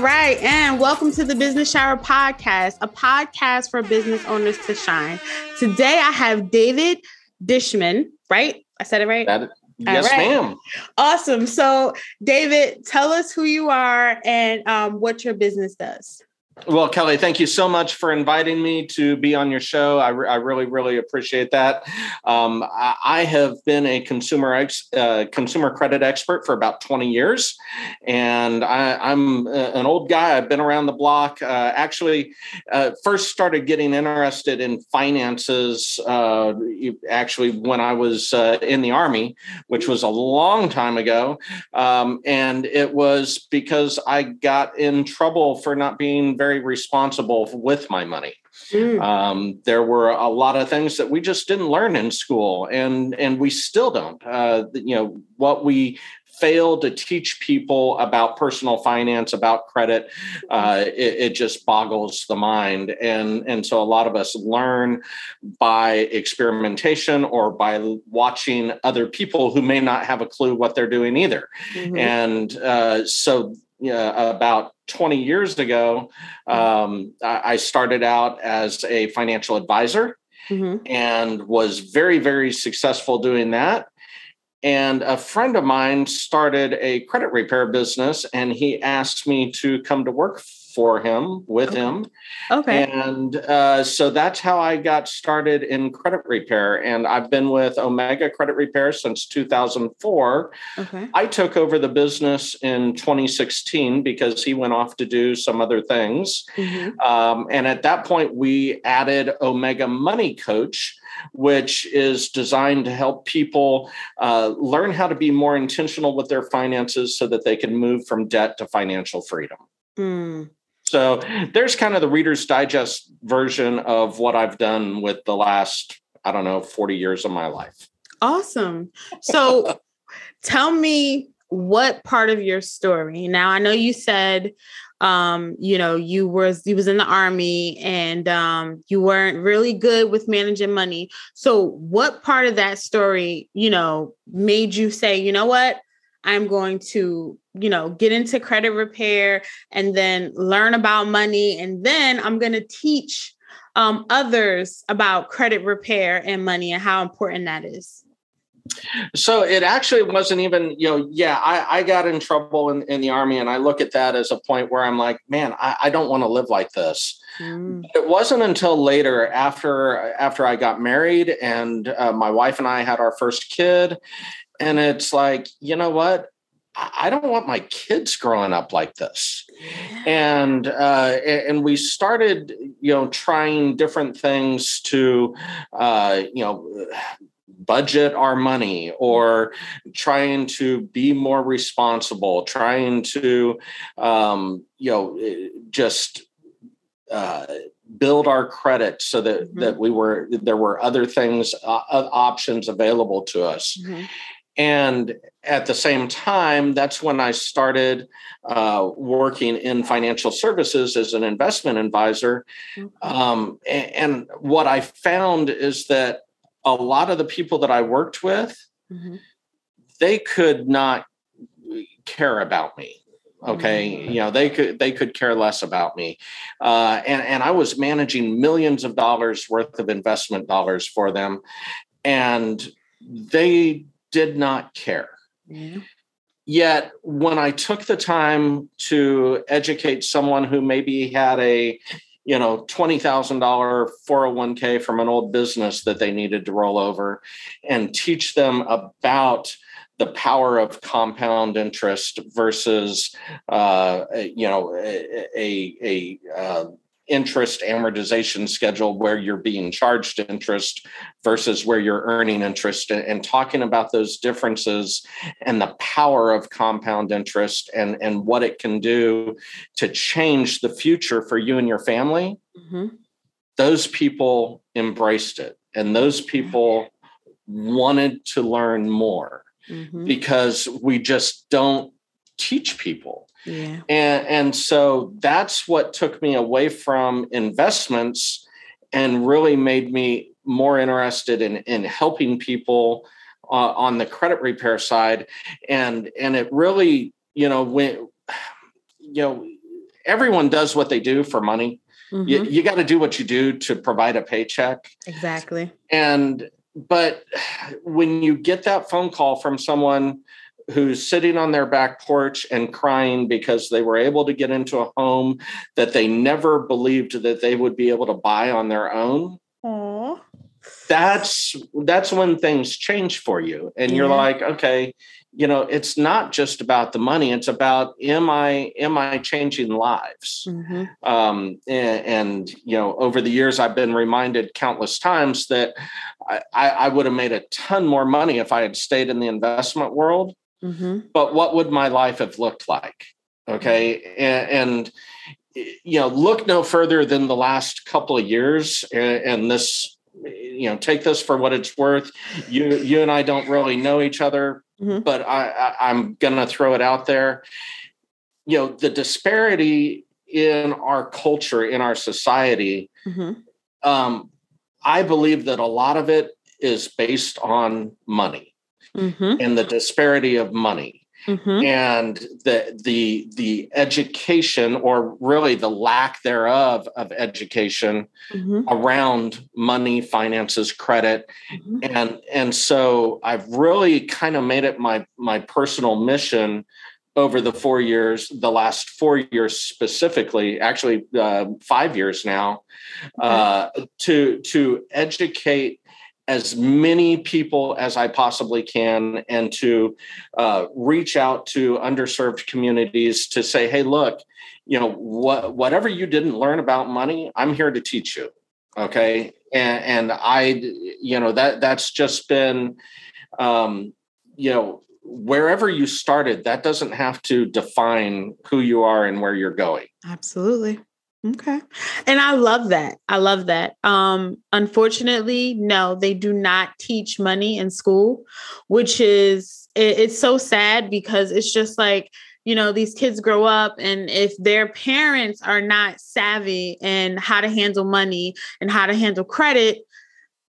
All right. And welcome to the Business Shower Podcast, a podcast for business owners to shine. Today I have David Dishman, right? I said it right? That, yes, right. ma'am. Awesome. So, David, tell us who you are and um, what your business does. Well, Kelly, thank you so much for inviting me to be on your show. I, re- I really, really appreciate that. Um, I, I, have been a consumer ex- uh, consumer credit expert for about 20 years, and I, am an old guy. I've been around the block. Uh, actually, uh, first started getting interested in finances uh, actually when I was uh, in the Army, which was a long time ago. Um, and it was because I got in trouble for not being very very responsible with my money. Mm. Um, there were a lot of things that we just didn't learn in school, and and we still don't. Uh, you know what we fail to teach people about personal finance, about credit, uh, it, it, just boggles the mind. And, and so a lot of us learn by experimentation or by watching other people who may not have a clue what they're doing either. Mm-hmm. And uh, so uh, about 20 years ago, um, I started out as a financial advisor mm-hmm. and was very, very successful doing that. And a friend of mine started a credit repair business, and he asked me to come to work for him with okay. him. Okay. And uh, so that's how I got started in credit repair. And I've been with Omega Credit Repair since 2004. Okay. I took over the business in 2016 because he went off to do some other things. Mm-hmm. Um, and at that point, we added Omega Money Coach which is designed to help people uh, learn how to be more intentional with their finances so that they can move from debt to financial freedom. Mm. So there's kind of the Reader's Digest version of what I've done with the last, I don't know, 40 years of my life. Awesome. So tell me what part of your story. Now I know you said um, you know, you was you was in the army and um you weren't really good with managing money. So what part of that story, you know, made you say, you know what? I'm going to, you know, get into credit repair and then learn about money. And then I'm going to teach um, others about credit repair and money and how important that is. So it actually wasn't even, you know, yeah, I, I got in trouble in, in, the army, and I look at that as a point where I'm like, man, I, I don't want to live like this. Mm. It wasn't until later, after after I got married and uh, my wife and I had our first kid, and it's like, you know what? I don't want my kids growing up like this. And uh, and we started, you know, trying different things to, uh, you know, budget our money or trying to be more responsible, trying to, um, you know, just. Uh, build our credit so that mm-hmm. that we were there were other things uh, options available to us mm-hmm. And at the same time, that's when I started uh, working in financial services as an investment advisor. Um, and, and, what I found is that a lot of the people that I worked with, mm-hmm. they could not care about me okay mm-hmm. you know they could they could care less about me uh, and and i was managing millions of dollars worth of investment dollars for them and they did not care. Yeah. Yet, when I took the time to educate someone who maybe had a you know $20,000 401k from an old business that they needed to roll over and teach them about the power of compound interest versus uh, you know a, a, a uh, interest amortization schedule where you're being charged interest versus where you're earning interest and, talking about those differences and the power of compound interest and, and what it can do to change the future for you and your family mm-hmm. those people embraced it and those people wanted to learn more mm-hmm. because we just don't teach people yeah. And and so that's what took me away from investments and really made me more interested in in helping people uh, on the credit repair side and and it really you know when you know everyone does what they do for money. Mm-hmm. You, you got to do what you do to provide a paycheck. Exactly. And but when you get that phone call from someone who's sitting on their back porch and crying because they were able to get into a home that they never believed that they would be able to buy on their own. Aww. That's that's when things change for you and you're like, okay, you know, it's not just about the money, it's about am I am I changing lives? Mm-hmm. Um, and, and, you know, over the years I've been reminded countless times that I, I would have made a ton more money if I had stayed in the investment world Mm-hmm. But what would my life have looked like? Okay. And, and, you know, look no further than the last couple of years. And, and this, you know, take this for what it's worth. You, you and I don't really know each other, mm-hmm. but I, I, I'm going to throw it out there. You know, the disparity in our culture, in our society, mm-hmm. um, I believe that a lot of it is based on money mm-hmm. and the disparity of money mm-hmm. and the the the education or really the lack thereof of education mm-hmm. around money finances credit mm-hmm. and and so i've really kind of made it my my personal mission over the four years, the last four years specifically, actually uh, five years now, uh, to to educate as many people as I possibly can and to uh, reach out to underserved communities to say, hey, look, you know, what, whatever you didn't learn about money, I'm here to teach you. Okay. And, and I, you know, that that's just been, um, you know, wherever you started, that doesn't have to define who you are and where you're going. Absolutely. Okay. And I love that. I love that. Um unfortunately, no, they do not teach money in school, which is it, it's so sad because it's just like you know these kids grow up and if their parents are not savvy in how to handle money and how to handle credit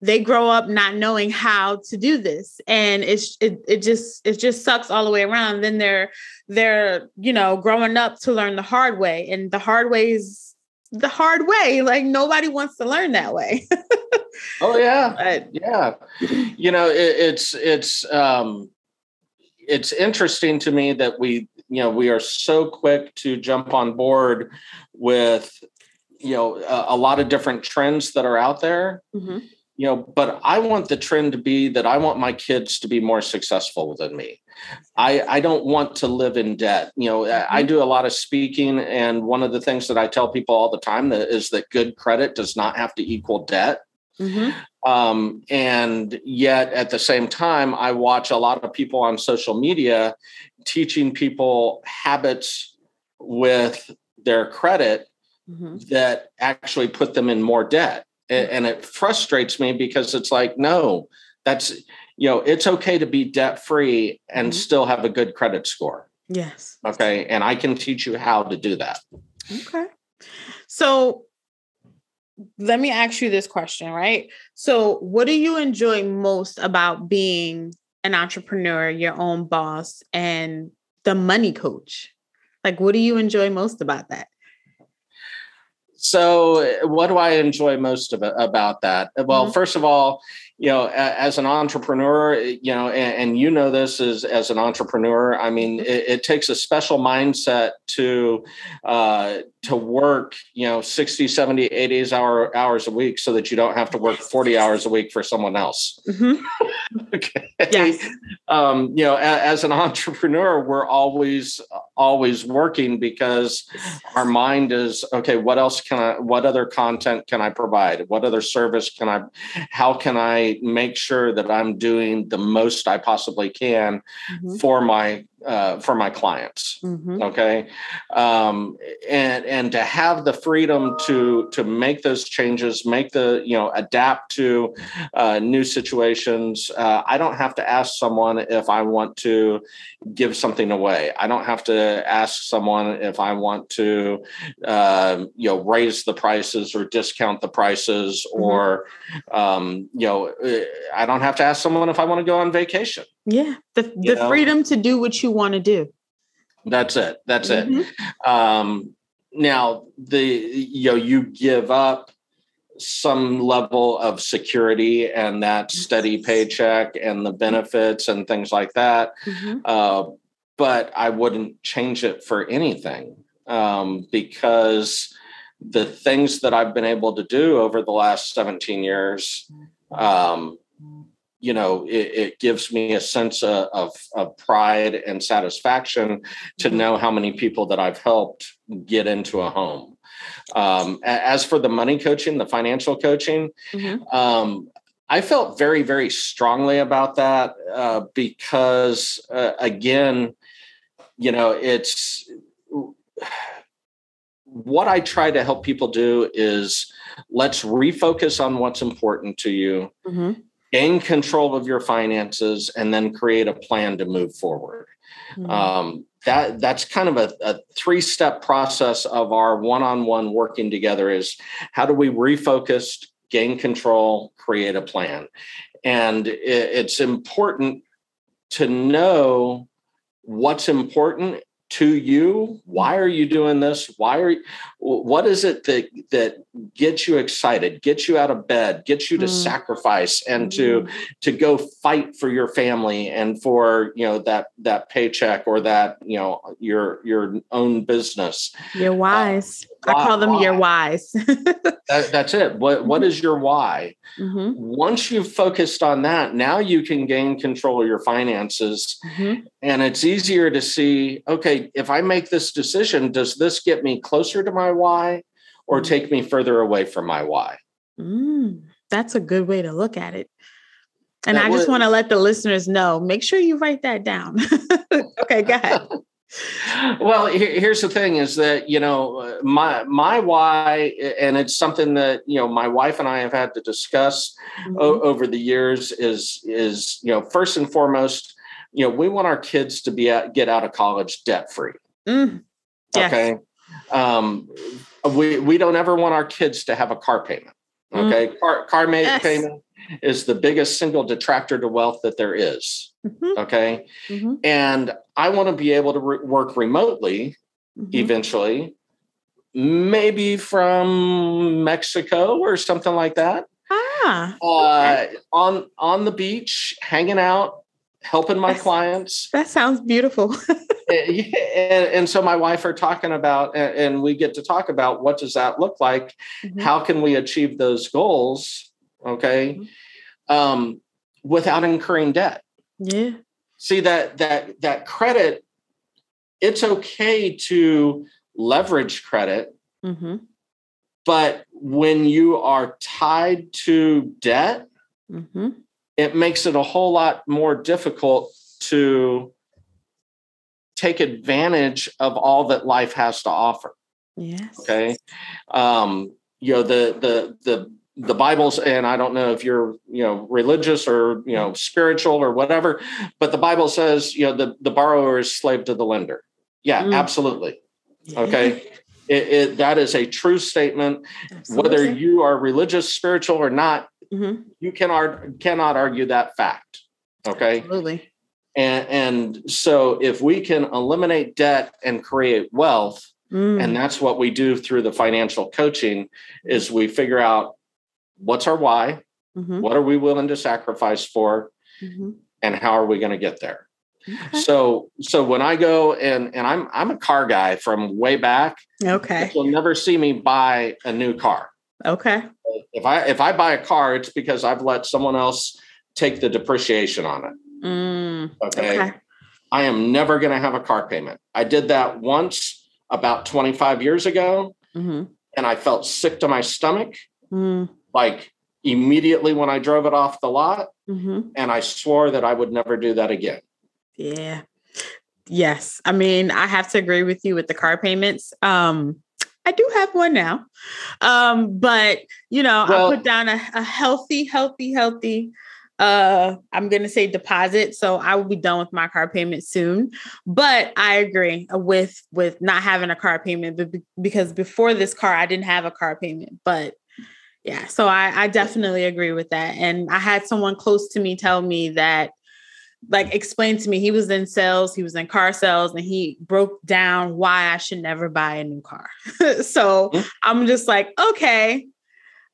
they grow up not knowing how to do this and it's it, it just it just sucks all the way around then they're they're you know growing up to learn the hard way and the hard way is the hard way. Like nobody wants to learn that way. oh yeah, but, yeah. You know, it, it's it's um, it's interesting to me that we you know we are so quick to jump on board with you know a, a lot of different trends that are out there. Mm-hmm you know but i want the trend to be that i want my kids to be more successful than me i i don't want to live in debt you know i mm-hmm. do a lot of speaking and one of the things that i tell people all the time that is that good credit does not have to equal debt mm-hmm. um, and yet at the same time i watch a lot of people on social media teaching people habits with their credit mm-hmm. that actually put them in more debt and it frustrates me because it's like no that's you know it's okay to be debt free and mm-hmm. still have a good credit score. Yes. Okay and i can teach you how to do that. Okay. So let me ask you this question right? So what do you enjoy most about being an entrepreneur your own boss and the money coach? Like what do you enjoy most about that? So what do i enjoy most about that? Well mm-hmm. first of all you know as an entrepreneur you know and, and you know this as, as an entrepreneur i mean mm-hmm. it, it takes a special mindset to uh, to work you know 60 70 80 hour, hours a week so that you don't have to work 40 hours a week for someone else mm-hmm. okay yes. um, you know as, as an entrepreneur we're always always working because our mind is okay what else can i what other content can i provide what other service can i how can i make sure that i'm doing the most i possibly can mm-hmm. for my uh, for my clients. Mm-hmm. Okay, um, and and to have the freedom to to make those changes, make the you know adapt to uh, new situations. Uh, I don't have to ask someone if I want to give something away. I don't have to ask someone if I want to um, you know raise the prices or discount the prices, mm-hmm. or um, you know I don't have to ask someone if I want to go on vacation. Yeah, the the know? freedom to do what you want to do. That's it. That's mm-hmm. it. Um, now the you know you give up some level of security and that steady paycheck and the benefits and things like that. Mm-hmm. Uh, but I wouldn't change it for anything um, because the things that I've been able to do over the last 17 years, um, you know, it, it, gives me a sense of, of, of, pride and satisfaction to mm-hmm. know how many people that I've helped get into a home. Um, as for the money coaching, the financial coaching, mm-hmm. um, I felt very, very strongly about that uh, because, uh, again, you know, it's what I try to help people do is let's refocus on what's important to you, mm-hmm. Gain control of your finances, and then create a plan to move forward. Mm-hmm. Um, that that's kind of a, a three step process of our one on one working together. Is how do we refocus, gain control, create a plan, and it, it's important to know what's important to you why are you doing this why are you, what is it that that gets you excited gets you out of bed gets you to mm. sacrifice and to mm. to go fight for your family and for you know that that paycheck or that you know your your own business you're uh, wise uh, i call them why? your whys. that, that's it what what mm-hmm. your why mm-hmm. once you've focused on that now you can gain control of your finances mm-hmm. and it's easier to see okay if I make this decision, does this get me closer to my why or mm. take me further away from my why? Mm, that's a good way to look at it. And that I just want to let the listeners know make sure you write that down. okay, go ahead. well here's the thing is that you know my my why and it's something that you know my wife and i have had to discuss mm-hmm. o- over the years is is you know first and foremost you know, we want our kids to be at, get out of college debt free. Mm. Yes. Okay. Um, we we don't ever want our kids to have a car payment. Mm. Okay, mm. car car yes. payment is the biggest single detractor to wealth that there is. Mm-hmm. Okay, mm-hmm. and I want to be able to re- work remotely mm-hmm. eventually, maybe from Mexico or something like that. Ah, okay. uh, on on the beach, hanging out, helping my clients. That sounds beautiful. and, and, so my wife are talking about, and we get to talk about what does that look like? Mm-hmm. How can we achieve those goals? Okay. Mm-hmm. Um, without incurring debt. Yeah. See that that that credit, it's okay to leverage credit. Mm-hmm. But when you are tied to debt, mm-hmm it makes it a whole lot more difficult to take advantage of all that life has to offer. Yes. Okay. Um, you know, the the the the Bible's, and I don't know if you're, you know, religious or, you know, spiritual or whatever, but the Bible says, you know, the, the borrower is slave to the lender. Yeah, mm. absolutely. Okay. It, it, that is a true statement. Absolutely. Whether you are religious, spiritual, or not, mm-hmm. you cannot cannot argue that fact. Okay. Absolutely. And and so if we can eliminate debt and create wealth, mm. and that's what we do through the financial coaching, is we figure out what's our why, mm-hmm. what are we willing to sacrifice for, mm-hmm. and how are we going to get there. Okay. So so when I go and and I'm I'm a car guy from way back. Okay. You'll never see me buy a new car. Okay. If I if I buy a car, it's because I've let someone else take the depreciation on it. Mm, okay? okay. I am never going to have a car payment. I did that once about 25 years ago, mm-hmm. and I felt sick to my stomach, mm. Like immediately when I drove it off the lot, mm-hmm. and I swore that I would never do that again. Yeah. Yes. I mean, I have to agree with you with the car payments. Um, I do have one now. Um, but you know, well, I put down a, a healthy, healthy, healthy uh i'm gonna say deposit so i will be done with my car payment soon but i agree with with not having a car payment because before this car i didn't have a car payment but yeah so i i definitely agree with that and i had someone close to me tell me that like explained to me he was in sales, he was in car sales, and he broke down why I should never buy a new car. so mm-hmm. I'm just like, okay,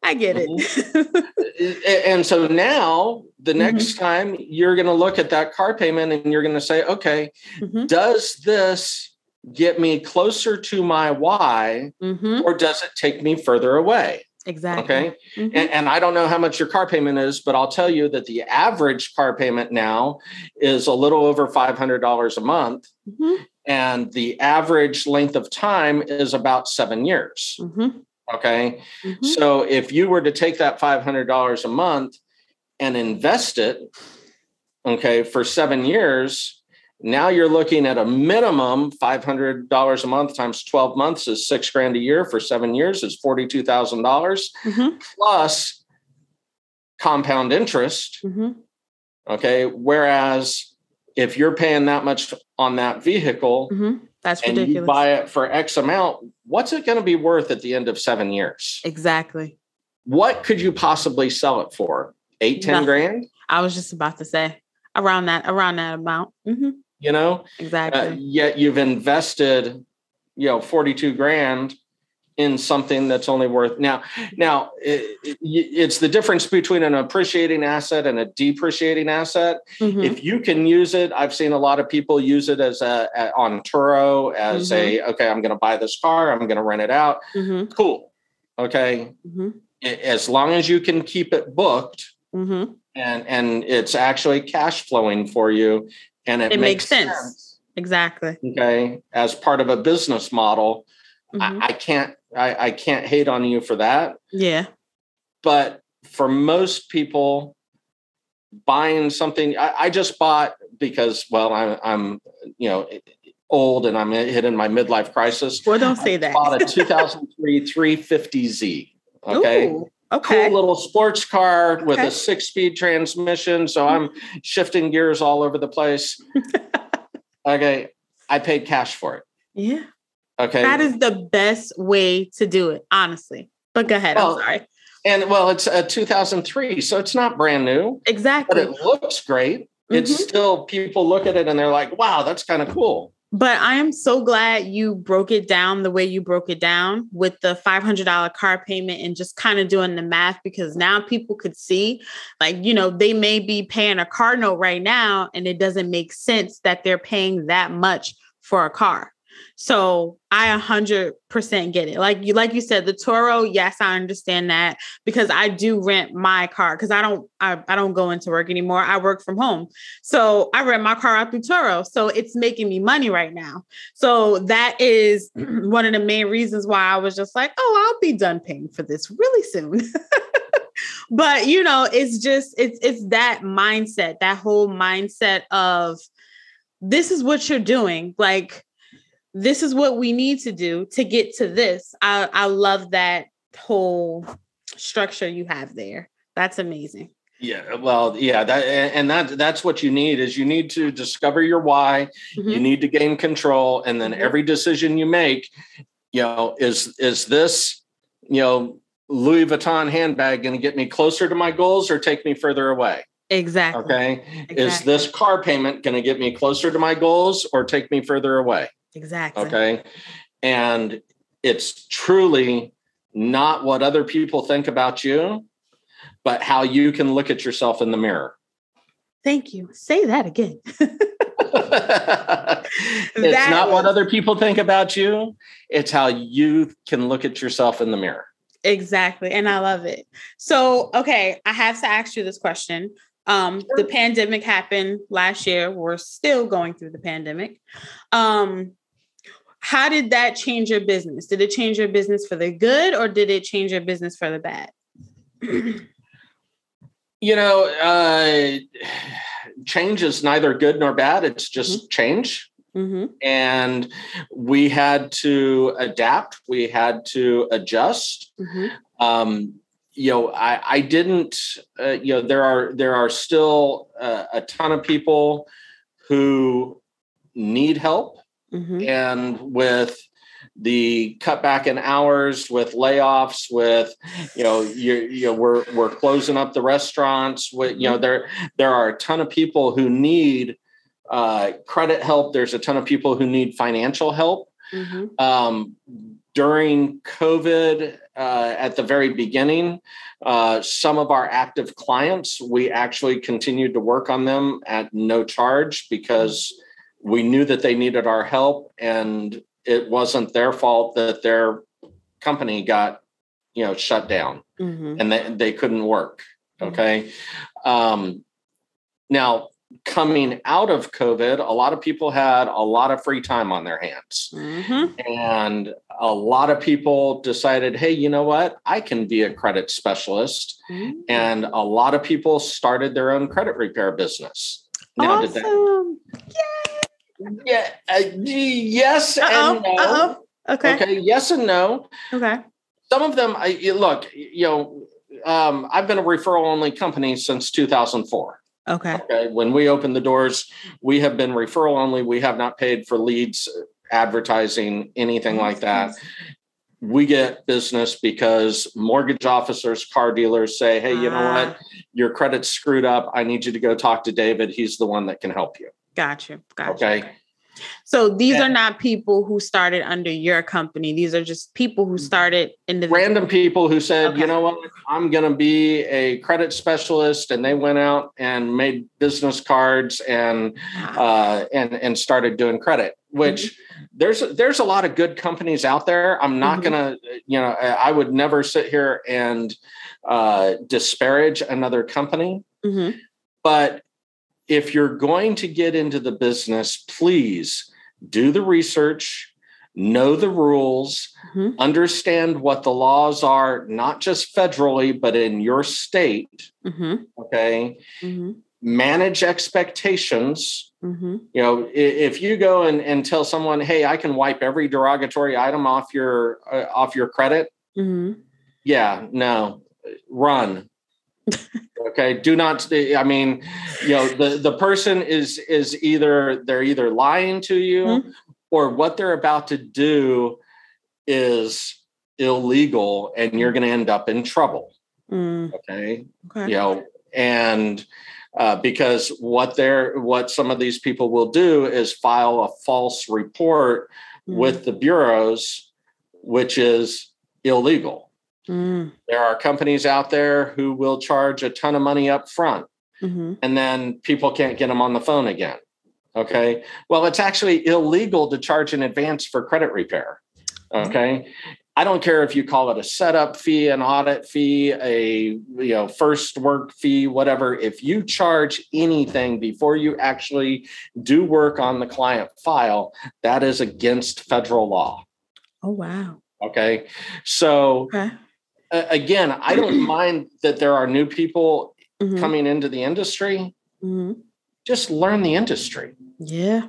I get mm-hmm. it. and so now the next mm-hmm. time you're going to look at that car payment and you're going to say, okay, mm-hmm. does this get me closer to my why mm-hmm. or does it take me further away? Exactly. Okay. Mm-hmm. And, and, I don't know how much your car payment is, but I'll tell you that the average car payment now is a little over $500 a month. Mm-hmm. And the average length of time is about seven years. Mm-hmm. Okay. Mm-hmm. So if you were to take that $500 a month and invest it, okay, for seven years, now you're looking at a minimum $500 a month times 12 months is six grand a year for seven years is $42,000 mm-hmm. plus compound interest. Mm-hmm. Okay. Whereas if you're paying that much on that vehicle, mm-hmm. That's and ridiculous. you buy it for X amount, what's it going to be worth at the end of seven years? Exactly. What could you possibly sell it for? Eight, ten Nothing. grand? I was just about to say around that, around that amount. Mm-hmm. You know, exactly. Uh, yet you've invested, you know, 42 grand in something that's only worth now now it, it, it's the difference between an appreciating asset and a depreciating asset mm-hmm. if you can use it i've seen a lot of people use it as a, a on turo as mm-hmm. a okay i'm going to buy this car i'm going to rent it out mm-hmm. cool okay mm-hmm. as long as you can keep it booked mm-hmm. and and it's actually cash flowing for you and it, it makes, makes sense. sense exactly okay as part of a business model I, mm-hmm. I can't I, I can't hate on you for that. Yeah. But for most people, buying something, I, I just bought because, well, I'm, I'm, you know, old and I'm hitting my midlife crisis. Well, don't say I that. bought a 2003 350Z. Okay. Ooh, okay. Cool little sports car with okay. a six speed transmission. So I'm shifting gears all over the place. okay. I paid cash for it. Yeah. Okay. That is the best way to do it, honestly. But go ahead. Well, I'm sorry. And well, it's a 2003, so it's not brand new. Exactly. But it looks great. Mm-hmm. It's still people look at it and they're like, "Wow, that's kind of cool." But I am so glad you broke it down the way you broke it down with the $500 car payment and just kind of doing the math because now people could see, like, you know, they may be paying a car note right now and it doesn't make sense that they're paying that much for a car. So I a hundred percent get it. Like you, like you said, the Turo. Yes, I understand that because I do rent my car because I don't, I, I don't go into work anymore. I work from home, so I rent my car out through Turo. So it's making me money right now. So that is one of the main reasons why I was just like, oh, I'll be done paying for this really soon. but you know, it's just it's it's that mindset, that whole mindset of this is what you're doing, like this is what we need to do to get to this. I, I love that whole structure you have there. That's amazing. Yeah, well, yeah, that and that that's what you need is you need to discover your why, mm-hmm. you need to gain control, and then mm-hmm. every decision you make, you know, is is this, you know, Louis Vuitton handbag going to get me closer to my goals or take me further away? Exactly. Okay. Exactly. Is this car payment going to get me closer to my goals or take me further away? Exactly. Okay. And it's truly not what other people think about you, but how you can look at yourself in the mirror. Thank you. Say that again. it's that not what other people think about you, it's how you can look at yourself in the mirror. Exactly. And I love it. So, okay, I have to ask you this question. Um, sure. the pandemic happened last year. We're still going through the pandemic. Um, how did that change your business? Did it change your business for the good or did it change your business for the bad? you know, uh, change is neither good nor bad. It's just mm-hmm. change. Mm-hmm. And we had to adapt, we had to adjust. Mm-hmm. Um, you know, I, I didn't, uh, you know, there are, there are still uh, a ton of people who need help Mm-hmm. And with the cutback in hours with layoffs with you know you, you know we're we're closing up the restaurants with you know there there are a ton of people who need uh, credit help there's a ton of people who need financial help mm-hmm. um, during covid uh, at the very beginning uh, some of our active clients we actually continued to work on them at no charge because we knew that they needed our help and it wasn't their fault that their company got you know shut down mm-hmm. and they, they couldn't work mm-hmm. okay um, now coming out of covid a lot of people had a lot of free time on their hands mm-hmm. and a lot of people decided hey you know what i can be a credit specialist mm-hmm. and a lot of people started their own credit repair business now awesome. did that yeah. Uh, yes Uh-oh. and no. Uh-oh. Okay. Okay. Yes and no. Okay. Some of them, I look. You know, um, I've been a referral only company since 2004. Okay. Okay. When we opened the doors, we have been referral only. We have not paid for leads, advertising, anything like that. We get business because mortgage officers, car dealers say, "Hey, you know what? Ah. Your credit's screwed up. I need you to go talk to David. He's the one that can help you." Gotcha. Gotcha. Okay. So these are not people who started under your company. These are just people who started in the random people who said, okay. you know what, I'm going to be a credit specialist, and they went out and made business cards and uh, and and started doing credit. Which mm-hmm. there's there's a lot of good companies out there. I'm not mm-hmm. going to, you know, I would never sit here and uh, disparage another company, mm-hmm. but if you're going to get into the business, please do the research, know the rules, mm-hmm. understand what the laws are, not just federally, but in your state. Mm-hmm. Okay. Mm-hmm. Manage expectations. Mm-hmm. You know, if you go and, and tell someone, "Hey, I can wipe every derogatory item off your uh, off your credit," mm-hmm. yeah, no, run okay do not i mean you know the the person is is either they're either lying to you mm-hmm. or what they're about to do is illegal and you're going to end up in trouble mm. okay? okay you know and uh, because what they're what some of these people will do is file a false report mm. with the bureaus which is illegal Mm. There are companies out there who will charge a ton of money up front mm-hmm. and then people can't get them on the phone again. Okay. Well, it's actually illegal to charge in advance for credit repair. Okay. I don't care if you call it a setup fee, an audit fee, a you know first work fee, whatever. If you charge anything before you actually do work on the client file, that is against federal law. Oh wow. Okay. So okay again, I don't mind that there are new people mm-hmm. coming into the industry. Mm-hmm. Just learn the industry. Yeah.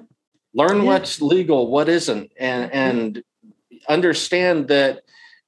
Learn yeah. what's legal, what isn't, and and understand that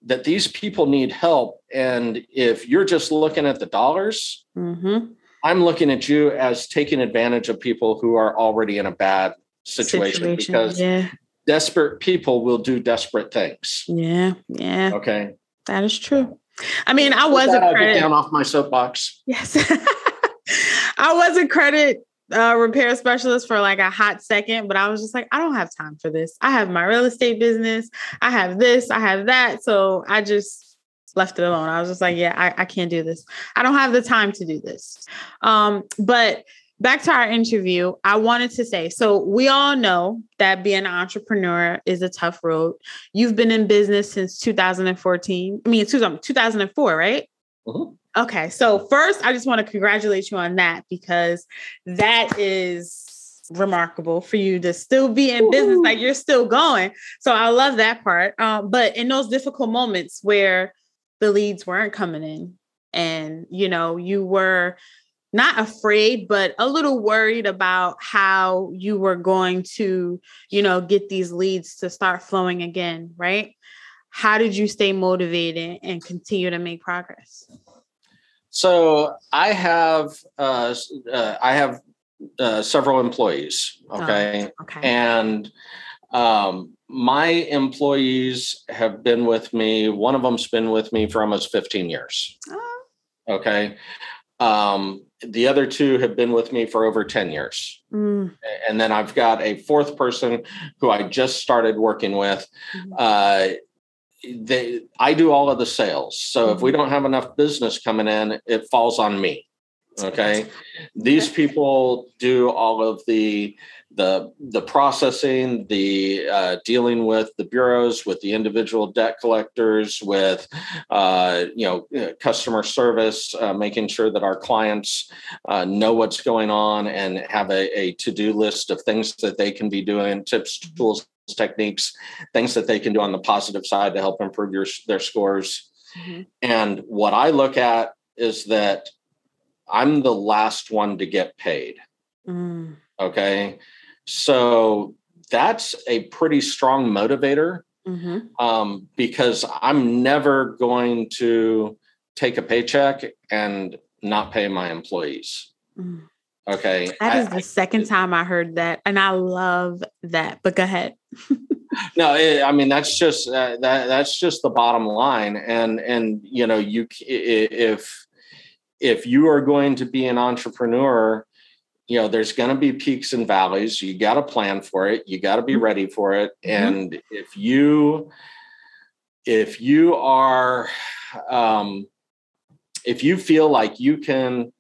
that these people need help. And if you're just looking at the dollars, mm-hmm. I'm looking at you as taking advantage of people who are already in a bad situation, situation because yeah. desperate people will do desperate things. Yeah. Yeah. Okay. That is true. I mean, I was a credit down off my soapbox. Yes, I was a credit uh, repair specialist for like a hot second, but I was just like, I don't have time for this. I have my real estate business. I have this. I have that. So I just left it alone. I was just like, yeah, I, I can't do this. I don't have the time to do this. Um, but back to our interview, I wanted to say so we all know that being an entrepreneur is a tough road. You've been in business since 2014. I mean, 2004, right? Mm-hmm. Okay. So, first, I just want to congratulate you on that because that is remarkable for you to still be in business, like you're still going. So, I love that part. Um, but in those difficult moments where the leads weren't coming in and, you know, you were not afraid, but a little worried about how you were going to, you know, get these leads to start flowing again, right? How did you stay motivated and continue to make progress? So I have uh, uh, I have uh, several employees, okay, oh, okay. and Um, my employees have been with me. One of them's been with me for almost 15 years. Oh. Okay. Um, the other two have been with me for over 10 years. Mm. And then I've got a fourth person who I just started working with. Mm-hmm. Uh, they, I do all of the sales. So mm-hmm. if we mm-hmm. don't have enough business coming in, it falls on me. Okay. These people do all of the the the processing, the uh, dealing with the bureaus, with the individual debt collectors, with uh, you know uh, customer service, uh, making sure that our clients uh, know what's going on and have a, a to do list of things that they can be doing, tips, tools, techniques, things that they can do on the positive side to help improve your their scores. Mm-hmm. And what I look at is that I'm the last one to get paid. Mm. Okay. So that's a pretty strong motivator mm-hmm. um, because I'm never going to take a paycheck and not pay my employees. Mm. Okay. That is I, the second I, time I heard that. And I love that. But go ahead. no, it, I mean, that's just, uh, that, that's just the bottom line. And, and, you know, you, if, if you are going to be an entrepreneur, you know there's going to be peaks and valleys you got to plan for it you got to be mm-hmm. ready for it mm-hmm. and if you if you are um if you feel like you can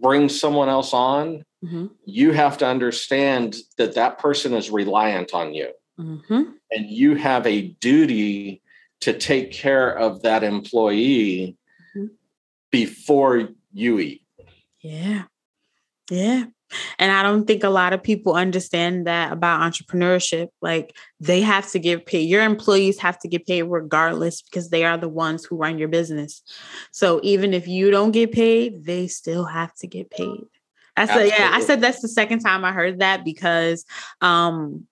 bring someone else on mm-hmm. you have to understand that that person is reliant on you mm-hmm. and you have a duty to take care of that employee mm-hmm. before you eat yeah yeah. And I don't think a lot of people understand that about entrepreneurship. Like they have to get paid. Your employees have to get paid regardless because they are the ones who run your business. So even if you don't get paid, they still have to get paid. I said, yeah, I said that's the second time I heard that because um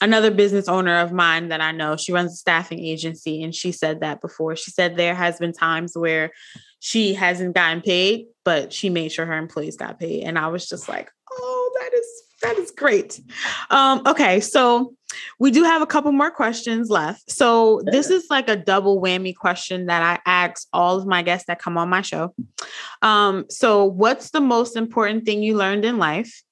another business owner of mine that I know, she runs a staffing agency and she said that before. She said there has been times where she hasn't gotten paid, but she made sure her employees got paid. And I was just like, oh, that is that is great. Um, okay, so we do have a couple more questions left. So this is like a double whammy question that I ask all of my guests that come on my show. Um, so what's the most important thing you learned in life?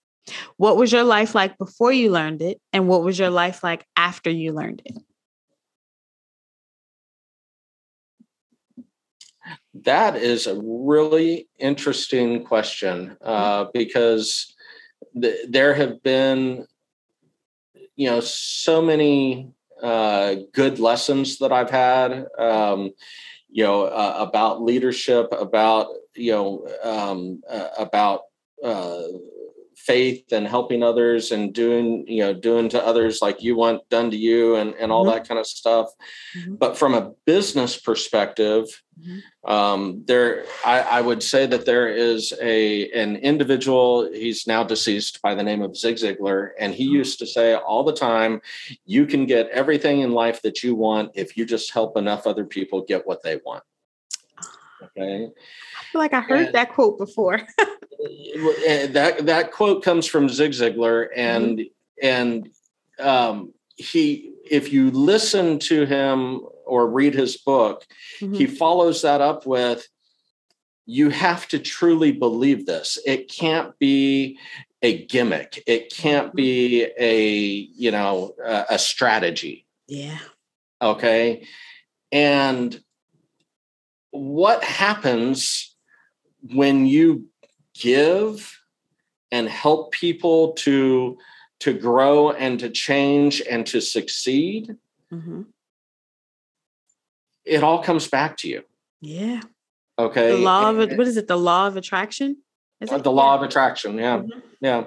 What was your life like before you learned it? And what was your life like after you learned it? That is a really interesting question uh, mm-hmm. because th- there have been, you know, so many uh, good lessons that I've had, um, you know, uh, about leadership, about you know, um, uh, about uh, faith and helping others and doing you know doing to others like you want done to you and and all mm-hmm. that kind of stuff mm-hmm. but from a business perspective mm-hmm. um, there I, I, would say that there is a an individual he's now deceased by the name of zig ziglar and he mm-hmm. used to say all the time you can get everything in life that you want if you just help enough other people get what they want ah. okay I feel like I heard and, that quote before. that that quote comes from Zig Ziglar, and mm-hmm. and um, he, if you listen to him or read his book, mm-hmm. he follows that up with, "You have to truly believe this. It can't be." a gimmick it can't be a you know a, a strategy yeah okay and what happens when you give and help people to to grow and to change and to succeed mm-hmm. it all comes back to you. Yeah. Okay? The law of what is it? The law of attraction? Is it? the law of attraction yeah. Mm-hmm. yeah.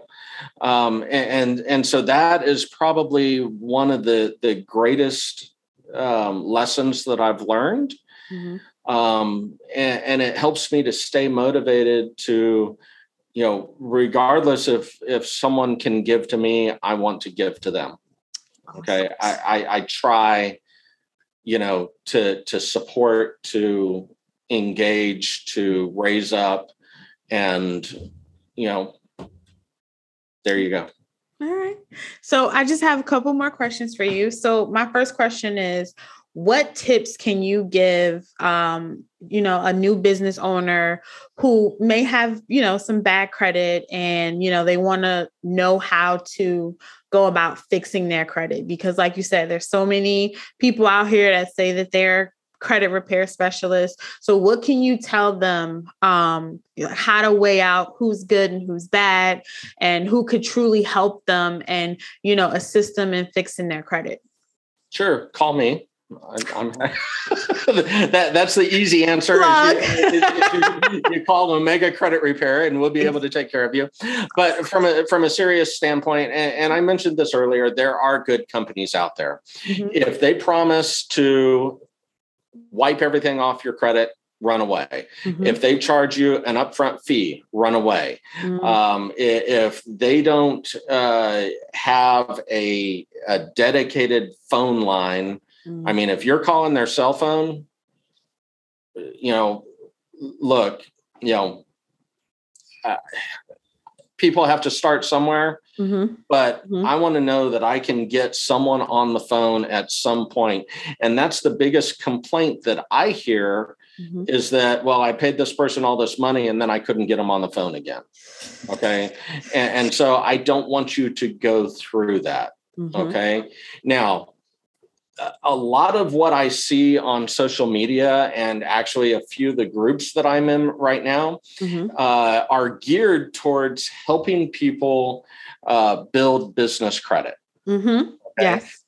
Um, and, and and so that is probably one of the the greatest um, lessons that i've learned. Mm-hmm um, and, and it helps me to stay motivated to you know regardless if if someone can give to me i want to give to them okay I, I i, try you know to to support to engage to raise up and you know there you go All right. So I just have a couple more questions for you. So my first question is what tips can you give um, you know a new business owner who may have you know some bad credit and you know they want to know how to go about fixing their credit? Because like you said there's so many people out here that say that they're credit repair specialists. So what can you tell them um, how to weigh out who's good and who's bad and who could truly help them and you know assist them in fixing their credit? Sure call me I'm, that that's the easy answer. You, you, you, call Omega Credit Repair, and we'll be able to take care of you. But from a from a serious standpoint, and, and I mentioned this earlier, there are good companies out there. Mm-hmm. If they promise to wipe everything off your credit, run away. Mm-hmm. If they charge you an upfront fee, run away. Mm-hmm. Um, if they don't uh, have a, a dedicated phone line Mm. I mean, if you're calling their cell phone, you know, look, you know, uh, people have to start somewhere, mm-hmm. but mm-hmm. I want to know that I can get someone on the phone at some point. And that's the biggest complaint that I hear mm-hmm. is that, well, I paid this person all this money and then I couldn't get them on the phone again. Okay. and, and so I don't want you to go through that. Mm-hmm. Okay. Now, a lot of what I see on social media and actually a few of the groups that I'm in right now mm-hmm. uh, are geared towards helping people uh, build business credit. Mm-hmm. Okay? Yes.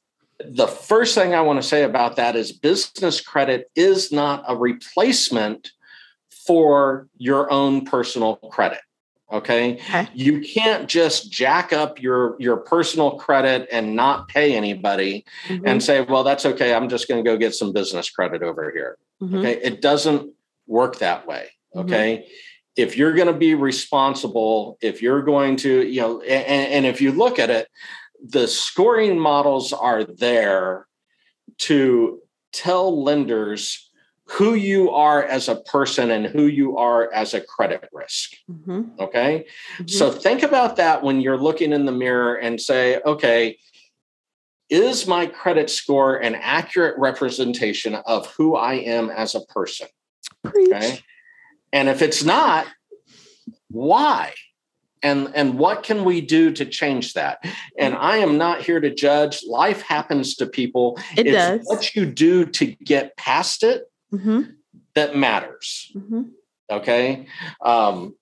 The first thing I want to say about that is business credit is not a replacement for your own personal credit. Okay? okay. You can't just jack up your your personal credit and not pay anybody mm-hmm. and say, well, that's okay. I'm just going to go get some business credit over here. Mm-hmm. Okay. It doesn't work that way. Mm-hmm. Okay. Mm-hmm. If you're going to be responsible, if you're going to, you know, and, and if you look at it, the scoring models are there to tell lenders who you are as a person and who you are as a credit risk. Mm-hmm. Okay. Mm-hmm. So think about that when you're looking in the mirror and say, okay, is my credit score an accurate representation of who I am as a person? Preach. Okay. And if it's not, why? And, and what can we do to change that? And I am not here to judge. Life happens to people. It it's does. what you do to get past it mm-hmm. that matters. Mm-hmm. Okay. Um,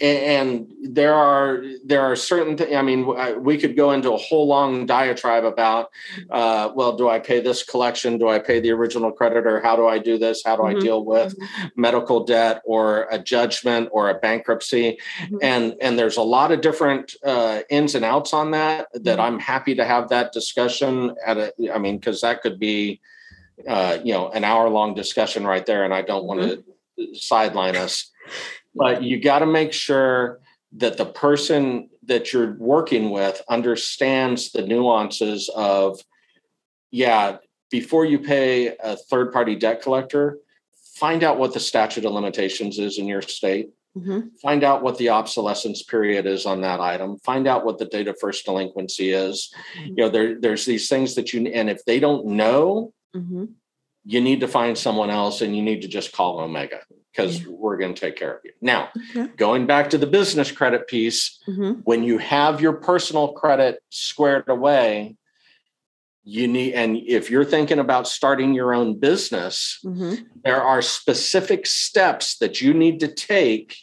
and, there are there are certain things. I mean, we could go into a whole long diatribe about, uh, well, do I pay this collection? Do I pay the original creditor? How do I do this? How do mm-hmm. I deal with mm-hmm. medical debt or a judgment or a bankruptcy? Mm-hmm. And and there's a lot of different uh, ins and outs on that. That mm-hmm. I'm happy to have that discussion at a. I mean, because that could be uh, you know an hour long discussion right there and i don't want to mm-hmm. sideline us but you got to make sure that the person that you're working with understands the nuances of yeah before you pay a third party debt collector find out what the statute of limitations is in your state mm-hmm. find out what the obsolescence period is on that item find out what the date of first delinquency is mm-hmm. you know there, there's these things that you and if they don't know mm-hmm. you need to find someone else and you need to just call Omega because yeah. we're going to take care of you. Now, okay. going back to the business credit piece, mm-hmm. when you have your personal credit squared away, you need, and if you're thinking about starting your own business, mm-hmm. there are specific steps that you need to take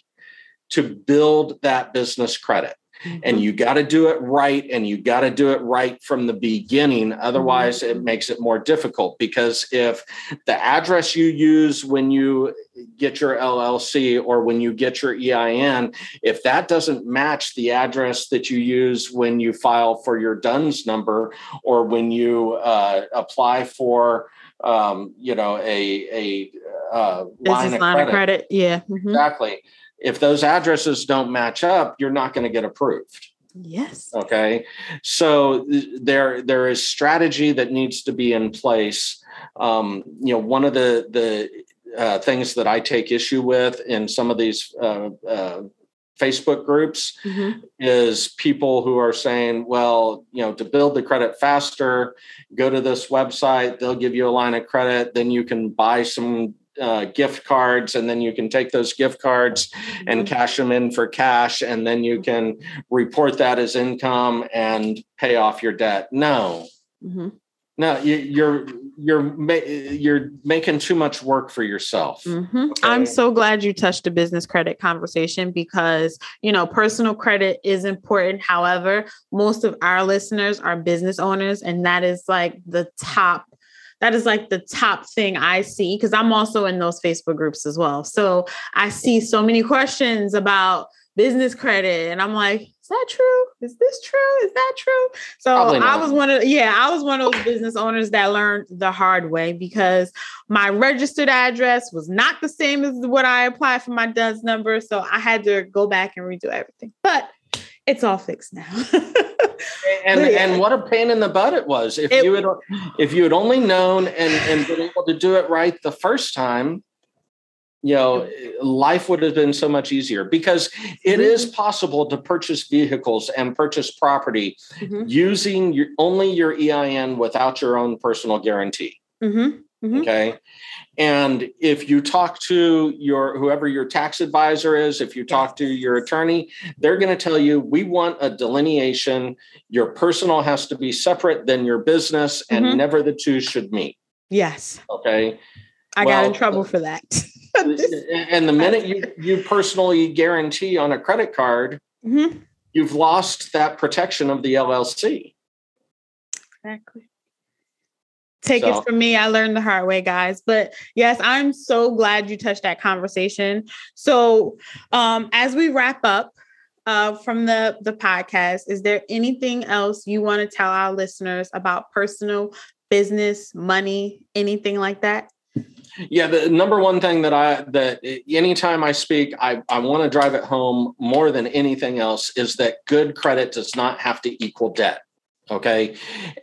to build that business credit. Mm-hmm. And you got to do it right. And you got to do it right from the beginning. Otherwise, mm-hmm. it makes it more difficult because if the address you use when you get your LLC or when you get your EIN, if that doesn't match the address that you use when you file for your DUNS number or when you uh, apply for um, you know, a a uh, line, of, line credit. of credit. Yeah, mm-hmm. exactly if those addresses don't match up, you're not going to get approved. Yes. Okay. So there there is strategy that needs to be in place. Um, you know, one of the the uh, things that I take issue with in some of these uh, uh, Facebook groups mm-hmm. is people who are saying, well, you know, to build the credit faster, go to this website, they'll give you a line of credit, then you can buy some uh, gift cards and then you can take those gift cards and mm-hmm. cash them in for cash and then you can report that as income and pay off your debt no mm-hmm. no you, are you're you're making too much work for yourself mm-hmm. okay? i'm so glad you touched the business credit conversation because you know personal credit is important however most of our listeners are business owners and that is like the top that is like the top thing I see because I'm also in those Facebook groups as well. So I see so many questions about business credit and I'm like, is that true? Is this true? Is that true? So I was one of yeah, I was one of those business owners that learned the hard way because my registered address was not the same as what I applied for my DUNS number. So I had to go back and redo everything. But it's all fixed now. and yeah. and what a pain in the butt it was. If it, you had if you had only known and and been able to do it right the first time, you know, life would have been so much easier because it mm-hmm. is possible to purchase vehicles and purchase property mm-hmm. using your, only your EIN without your own personal guarantee. Mm-hmm. Mm-hmm. Okay. And if you talk to your whoever your tax advisor is, if you talk to your attorney, they're going to tell you we want a delineation. Your personal has to be separate than your business, and mm-hmm. never the two should meet. Yes. Okay. I well, got in trouble for that. and the minute you you personally guarantee on a credit card, mm-hmm. you've lost that protection of the LLC. Exactly. Take so. it from me. I learned the hard way, guys. But yes, I'm so glad you touched that conversation. So, um, as we wrap up uh, from the the podcast, is there anything else you want to tell our listeners about personal business, money, anything like that? Yeah, the number one thing that I that anytime I speak, I, I want to drive it home more than anything else is that good credit does not have to equal debt. Okay.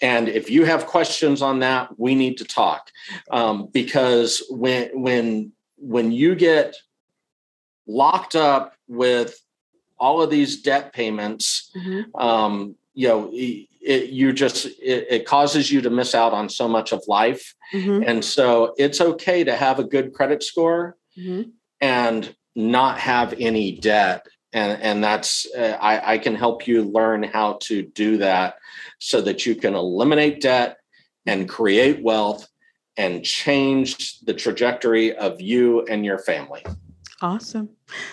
And if you have questions on that, we need to talk um, because when, when, when you get locked up with all of these debt payments, mm-hmm. um, you know, it, you just it, it, causes you to miss out on so much of life, mm-hmm. and so it's okay to have a good credit score mm-hmm. and not have any debt and and that's uh, I, I can help you learn how to do that so that you can eliminate debt and create wealth and change the trajectory of you and your family. Awesome.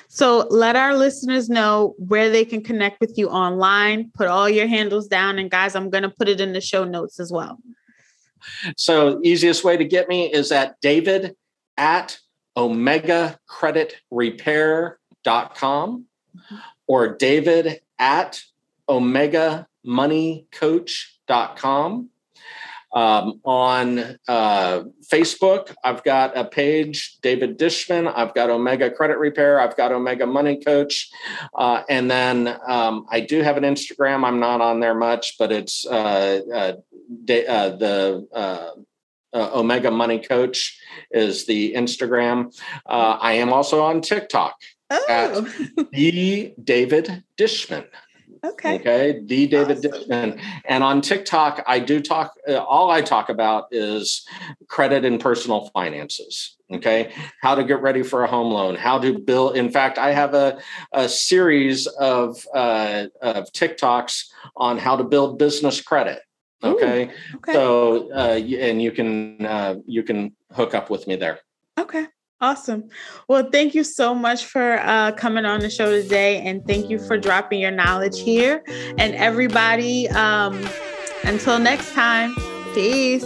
So let our listeners know where they can connect with you online. Put all your handles down. And guys i'm going to put it in the show notes as well. So easiest way to get me is at david at omega credit repair.com or David at omegamoneycoach.com. Um, on uh, Facebook, I've got a page, David Dishman. I've got Omega Credit Repair. I've got Omega Money Coach. Uh, and then um, I do have an Instagram. I'm not on there much, but it's uh, uh, uh the uh, Omega Money Coach is the Instagram. I am also on TikTok oh. at the David Dishman. Okay. Okay. The David awesome. Dishman. And on TikTok, I do talk, uh, all I talk about is credit and personal finances. Okay. How to get ready for a home loan, how to build. In fact, I have a, a series of, uh, of TikToks on how to build business credit. Okay. Ooh, okay. So, uh, and you can, uh, you can hook up with me there. Okay. Awesome. Well, thank you so much for uh, coming on the show today. And thank you for dropping your knowledge here. And everybody, um, until next time, peace.